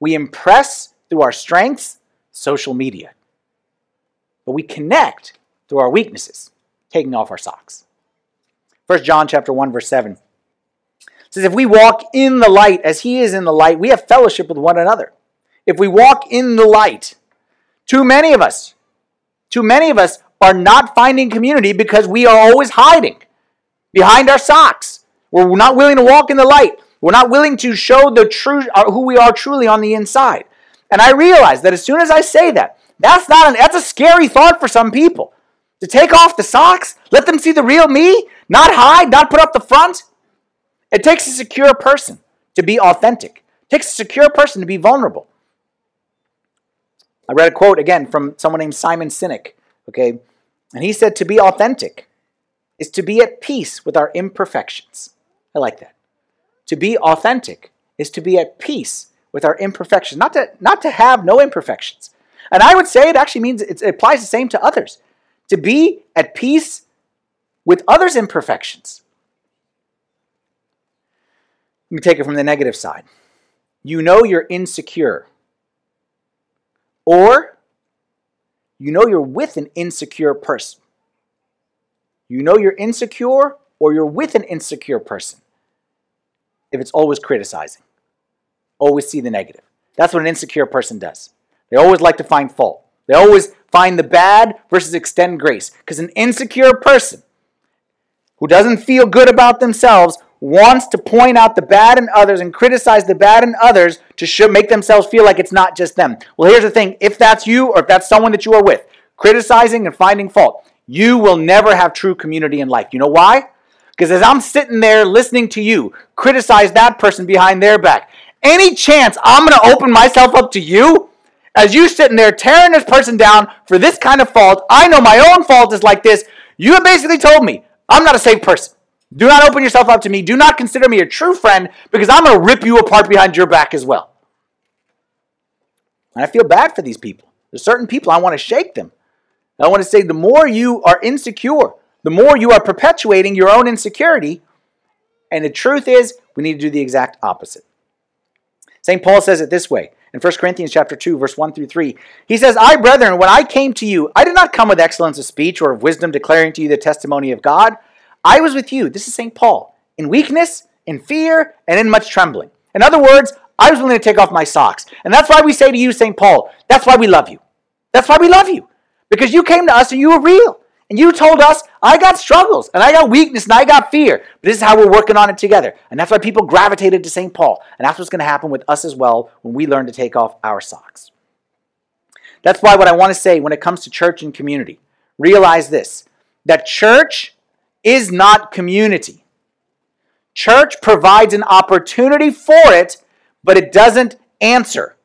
We impress through our strengths, social media but we connect through our weaknesses, taking off our socks. 1 John chapter 1 verse 7 says if we walk in the light as he is in the light, we have fellowship with one another. if we walk in the light. Too many of us, too many of us are not finding community because we are always hiding behind our socks. We're not willing to walk in the light. We're not willing to show the true uh, who we are truly on the inside. And I realize that as soon as I say that, that's not an, that's a scary thought for some people. To take off the socks, let them see the real me, not hide, not put up the front. It takes a secure person to be authentic. It takes a secure person to be vulnerable. I read a quote again from someone named Simon Sinek, okay? And he said to be authentic is to be at peace with our imperfections. I like that. To be authentic is to be at peace with our imperfections, not to not to have no imperfections. And I would say it actually means it applies the same to others. To be at peace with others' imperfections. Let me take it from the negative side. You know you're insecure. Or you know you're with an insecure person. You know you're insecure or you're with an insecure person if it's always criticizing, always see the negative. That's what an insecure person does. They always like to find fault. They always find the bad versus extend grace. Because an insecure person who doesn't feel good about themselves wants to point out the bad in others and criticize the bad in others to make themselves feel like it's not just them. Well, here's the thing if that's you or if that's someone that you are with, criticizing and finding fault, you will never have true community in life. You know why? Because as I'm sitting there listening to you criticize that person behind their back, any chance I'm going to open myself up to you? As you sitting there tearing this person down for this kind of fault, I know my own fault is like this. You have basically told me I'm not a safe person. Do not open yourself up to me. Do not consider me a true friend because I'm going to rip you apart behind your back as well. And I feel bad for these people. There's certain people I want to shake them. I want to say the more you are insecure, the more you are perpetuating your own insecurity. And the truth is, we need to do the exact opposite. St. Paul says it this way in 1 Corinthians chapter 2 verse 1 through 3. He says, "I brethren, when I came to you, I did not come with excellence of speech or of wisdom declaring to you the testimony of God." I was with you, this is St. Paul, in weakness, in fear, and in much trembling. In other words, I was willing to take off my socks. And that's why we say to you, St. Paul, that's why we love you. That's why we love you. Because you came to us and you were real. And you told us, I got struggles and I got weakness and I got fear. But this is how we're working on it together. And that's why people gravitated to St. Paul. And that's what's going to happen with us as well when we learn to take off our socks. That's why what I want to say when it comes to church and community, realize this that church is not community. Church provides an opportunity for it, but it doesn't answer.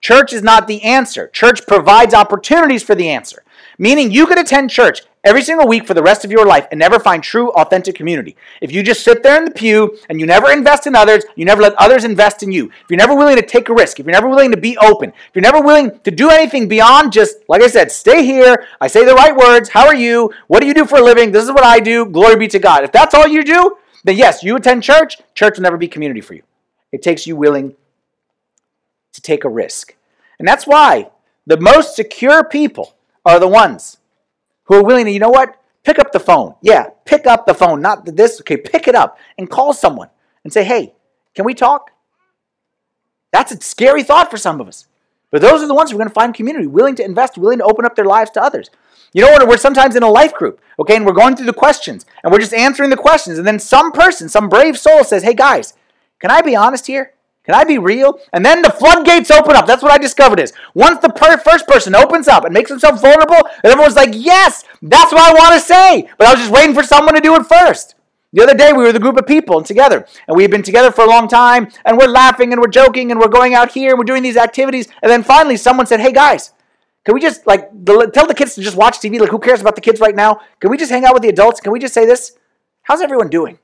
Church is not the answer. Church provides opportunities for the answer. Meaning you could attend church every single week for the rest of your life and never find true, authentic community. If you just sit there in the pew and you never invest in others, you never let others invest in you. If you're never willing to take a risk, if you're never willing to be open, if you're never willing to do anything beyond just, like I said, stay here, I say the right words, how are you, what do you do for a living, this is what I do, glory be to God. If that's all you do, then yes, you attend church, church will never be community for you. It takes you willing to take a risk. And that's why the most secure people are the ones who are willing to, you know what? Pick up the phone. Yeah, pick up the phone. Not this. Okay, pick it up and call someone and say, hey, can we talk? That's a scary thought for some of us. But those are the ones who are going to find community, willing to invest, willing to open up their lives to others. You know what? We're sometimes in a life group, okay, and we're going through the questions and we're just answering the questions. And then some person, some brave soul says, hey guys, can I be honest here? Can I be real? And then the floodgates open up. That's what I discovered is once the per- first person opens up and makes himself vulnerable, and everyone's like, yes, that's what I want to say. But I was just waiting for someone to do it first. The other day we were the group of people and together, and we've been together for a long time, and we're laughing and we're joking and we're going out here and we're doing these activities, and then finally someone said, "Hey guys, can we just like tell the kids to just watch TV? Like who cares about the kids right now? Can we just hang out with the adults? Can we just say this? How's everyone doing?"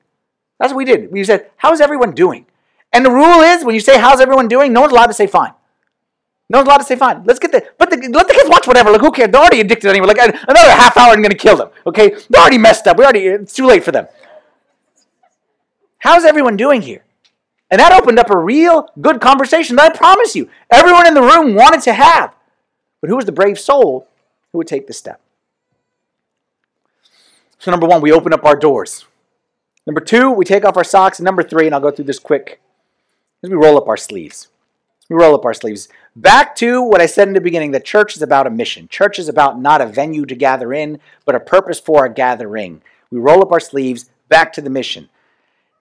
That's what we did. We said, "How's everyone doing?" And the rule is when you say, How's everyone doing? No one's allowed to say fine. No one's allowed to say fine. Let's get the but the, let the kids watch whatever. Like who cares? They're already addicted anyway. Like another half hour, I'm gonna kill them. Okay, they're already messed up. We already it's too late for them. How's everyone doing here? And that opened up a real good conversation that I promise you, everyone in the room wanted to have. But who was the brave soul who would take the step? So number one, we open up our doors. Number two, we take off our socks. And number three, and I'll go through this quick as we roll up our sleeves. We roll up our sleeves. Back to what I said in the beginning that church is about a mission. Church is about not a venue to gather in, but a purpose for a gathering. We roll up our sleeves back to the mission.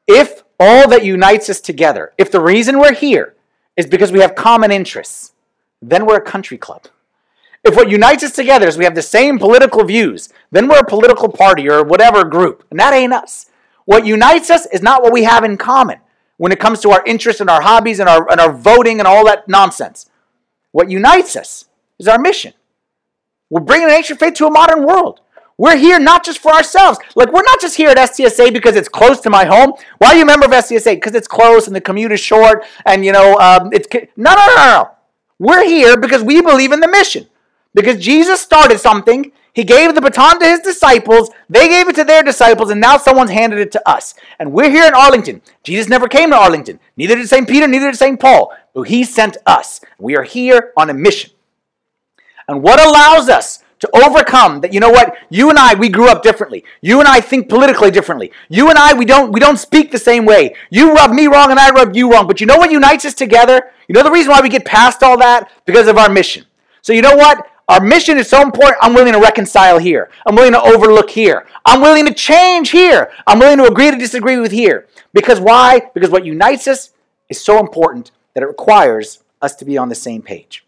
If all that unites us together, if the reason we're here is because we have common interests, then we're a country club. If what unites us together is we have the same political views, then we're a political party or whatever group, and that ain't us. What unites us is not what we have in common when it comes to our interests and our hobbies and our, and our voting and all that nonsense. What unites us is our mission. We're bringing an ancient faith to a modern world. We're here not just for ourselves. Like, we're not just here at STSA because it's close to my home. Why are you a member of STSA? Because it's close and the commute is short and, you know, um, it's. No, no, no, no. We're here because we believe in the mission. Because Jesus started something, he gave the baton to his disciples, they gave it to their disciples, and now someone's handed it to us. And we're here in Arlington. Jesus never came to Arlington. Neither did St. Peter, neither did St. Paul. But he sent us. We are here on a mission. And what allows us to overcome that you know what you and i we grew up differently you and i think politically differently you and i we don't we don't speak the same way you rub me wrong and i rub you wrong but you know what unites us together you know the reason why we get past all that because of our mission so you know what our mission is so important i'm willing to reconcile here. I'm willing to overlook here. I'm willing to change here. I'm willing to agree to disagree with here. Because why? Because what unites us is so important that it requires us to be on the same page.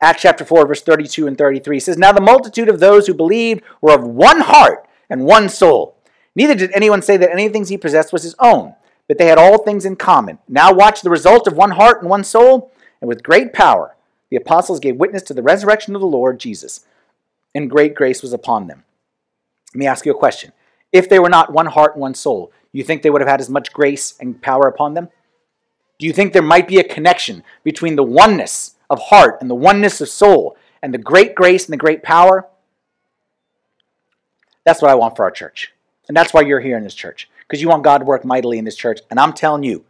Acts chapter 4, verse 32 and 33 says, Now the multitude of those who believed were of one heart and one soul. Neither did anyone say that anything he possessed was his own, but they had all things in common. Now watch the result of one heart and one soul, and with great power the apostles gave witness to the resurrection of the Lord Jesus, and great grace was upon them. Let me ask you a question. If they were not one heart and one soul, do you think they would have had as much grace and power upon them? Do you think there might be a connection between the oneness of heart and the oneness of soul and the great grace and the great power. That's what I want for our church. And that's why you're here in this church, because you want God to work mightily in this church. And I'm telling you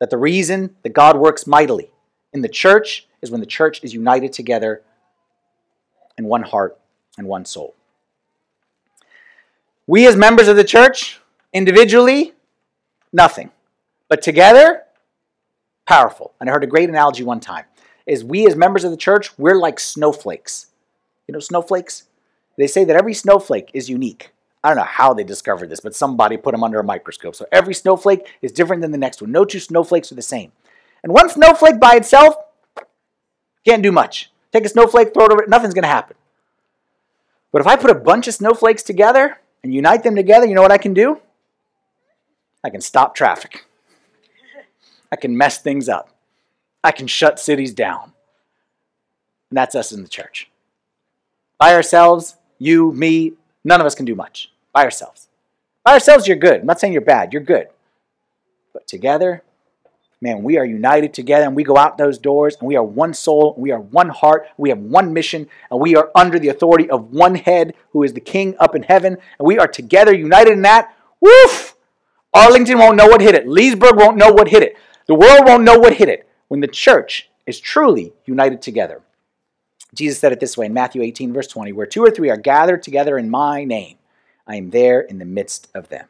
that the reason that God works mightily in the church is when the church is united together in one heart and one soul. We, as members of the church, individually, nothing. But together, powerful. And I heard a great analogy one time is we as members of the church, we're like snowflakes. You know snowflakes? They say that every snowflake is unique. I don't know how they discovered this, but somebody put them under a microscope. So every snowflake is different than the next one. No two snowflakes are the same. And one snowflake by itself can't do much. Take a snowflake, throw it over, nothing's going to happen. But if I put a bunch of snowflakes together and unite them together, you know what I can do? I can stop traffic. I can mess things up. I can shut cities down. And that's us in the church. By ourselves, you, me, none of us can do much. By ourselves. By ourselves, you're good. I'm not saying you're bad, you're good. But together, man, we are united together and we go out those doors and we are one soul, we are one heart, we have one mission, and we are under the authority of one head who is the king up in heaven, and we are together united in that. Woof! Arlington won't know what hit it. Leesburg won't know what hit it. The world won't know what hit it when the church is truly united together. Jesus said it this way in Matthew 18, verse 20 Where two or three are gathered together in my name, I am there in the midst of them.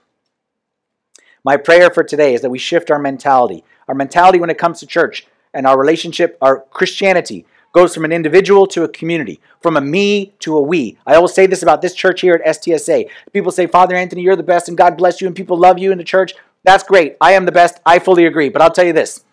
My prayer for today is that we shift our mentality. Our mentality when it comes to church and our relationship, our Christianity, goes from an individual to a community, from a me to a we. I always say this about this church here at STSA. People say, Father Anthony, you're the best and God bless you and people love you in the church. That's great. I am the best. I fully agree. But I'll tell you this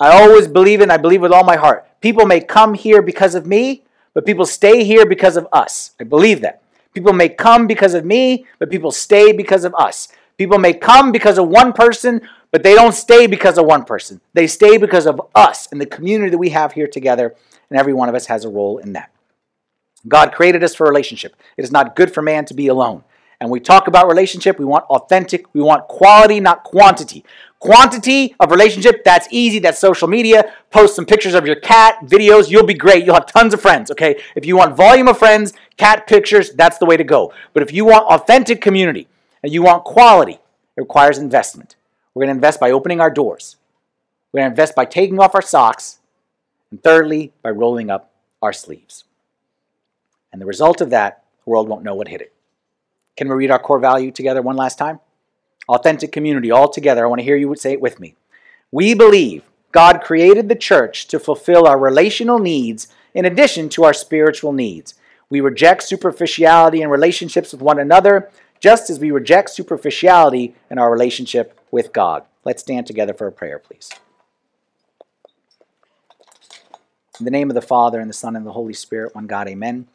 I always believe in, I believe with all my heart. People may come here because of me, but people stay here because of us. I believe that. People may come because of me, but people stay because of us. People may come because of one person, but they don't stay because of one person. They stay because of us and the community that we have here together, and every one of us has a role in that. God created us for relationship. It is not good for man to be alone. And we talk about relationship, we want authentic, we want quality, not quantity. Quantity of relationship, that's easy. That's social media. Post some pictures of your cat, videos. You'll be great. You'll have tons of friends, okay? If you want volume of friends, cat pictures, that's the way to go. But if you want authentic community and you want quality, it requires investment. We're going to invest by opening our doors. We're going to invest by taking off our socks. And thirdly, by rolling up our sleeves. And the result of that, the world won't know what hit it. Can we read our core value together one last time? authentic community all together. I want to hear you say it with me. We believe God created the church to fulfill our relational needs in addition to our spiritual needs. We reject superficiality in relationships with one another, just as we reject superficiality in our relationship with God. Let's stand together for a prayer, please. In the name of the Father, and the Son, and the Holy Spirit, one God, amen.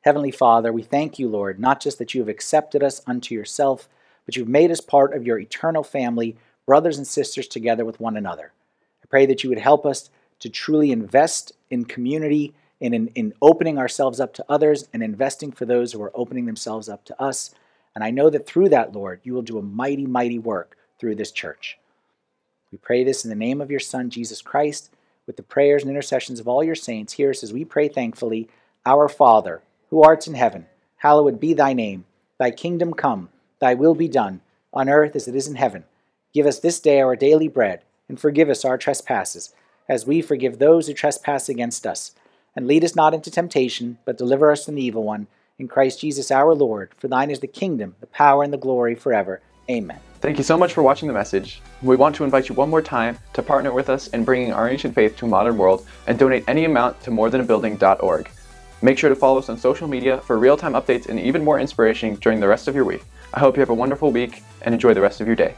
Heavenly Father, we thank you, Lord, not just that you have accepted us unto yourself, but you've made us part of your eternal family, brothers and sisters together with one another. I pray that you would help us to truly invest in community in, in opening ourselves up to others and investing for those who are opening themselves up to us. And I know that through that, Lord, you will do a mighty, mighty work through this church. We pray this in the name of your Son, Jesus Christ, with the prayers and intercessions of all your saints. Hear us as we pray thankfully Our Father, who art in heaven, hallowed be thy name. Thy kingdom come, thy will be done, on earth as it is in heaven. Give us this day our daily bread, and forgive us our trespasses, as we forgive those who trespass against us and lead us not into temptation, but deliver us from the evil one. In Christ Jesus our Lord, for thine is the kingdom, the power, and the glory forever. Amen. Thank you so much for watching the message. We want to invite you one more time to partner with us in bringing our ancient faith to a modern world and donate any amount to morethan-a-building.org. Make sure to follow us on social media for real-time updates and even more inspiration during the rest of your week. I hope you have a wonderful week and enjoy the rest of your day.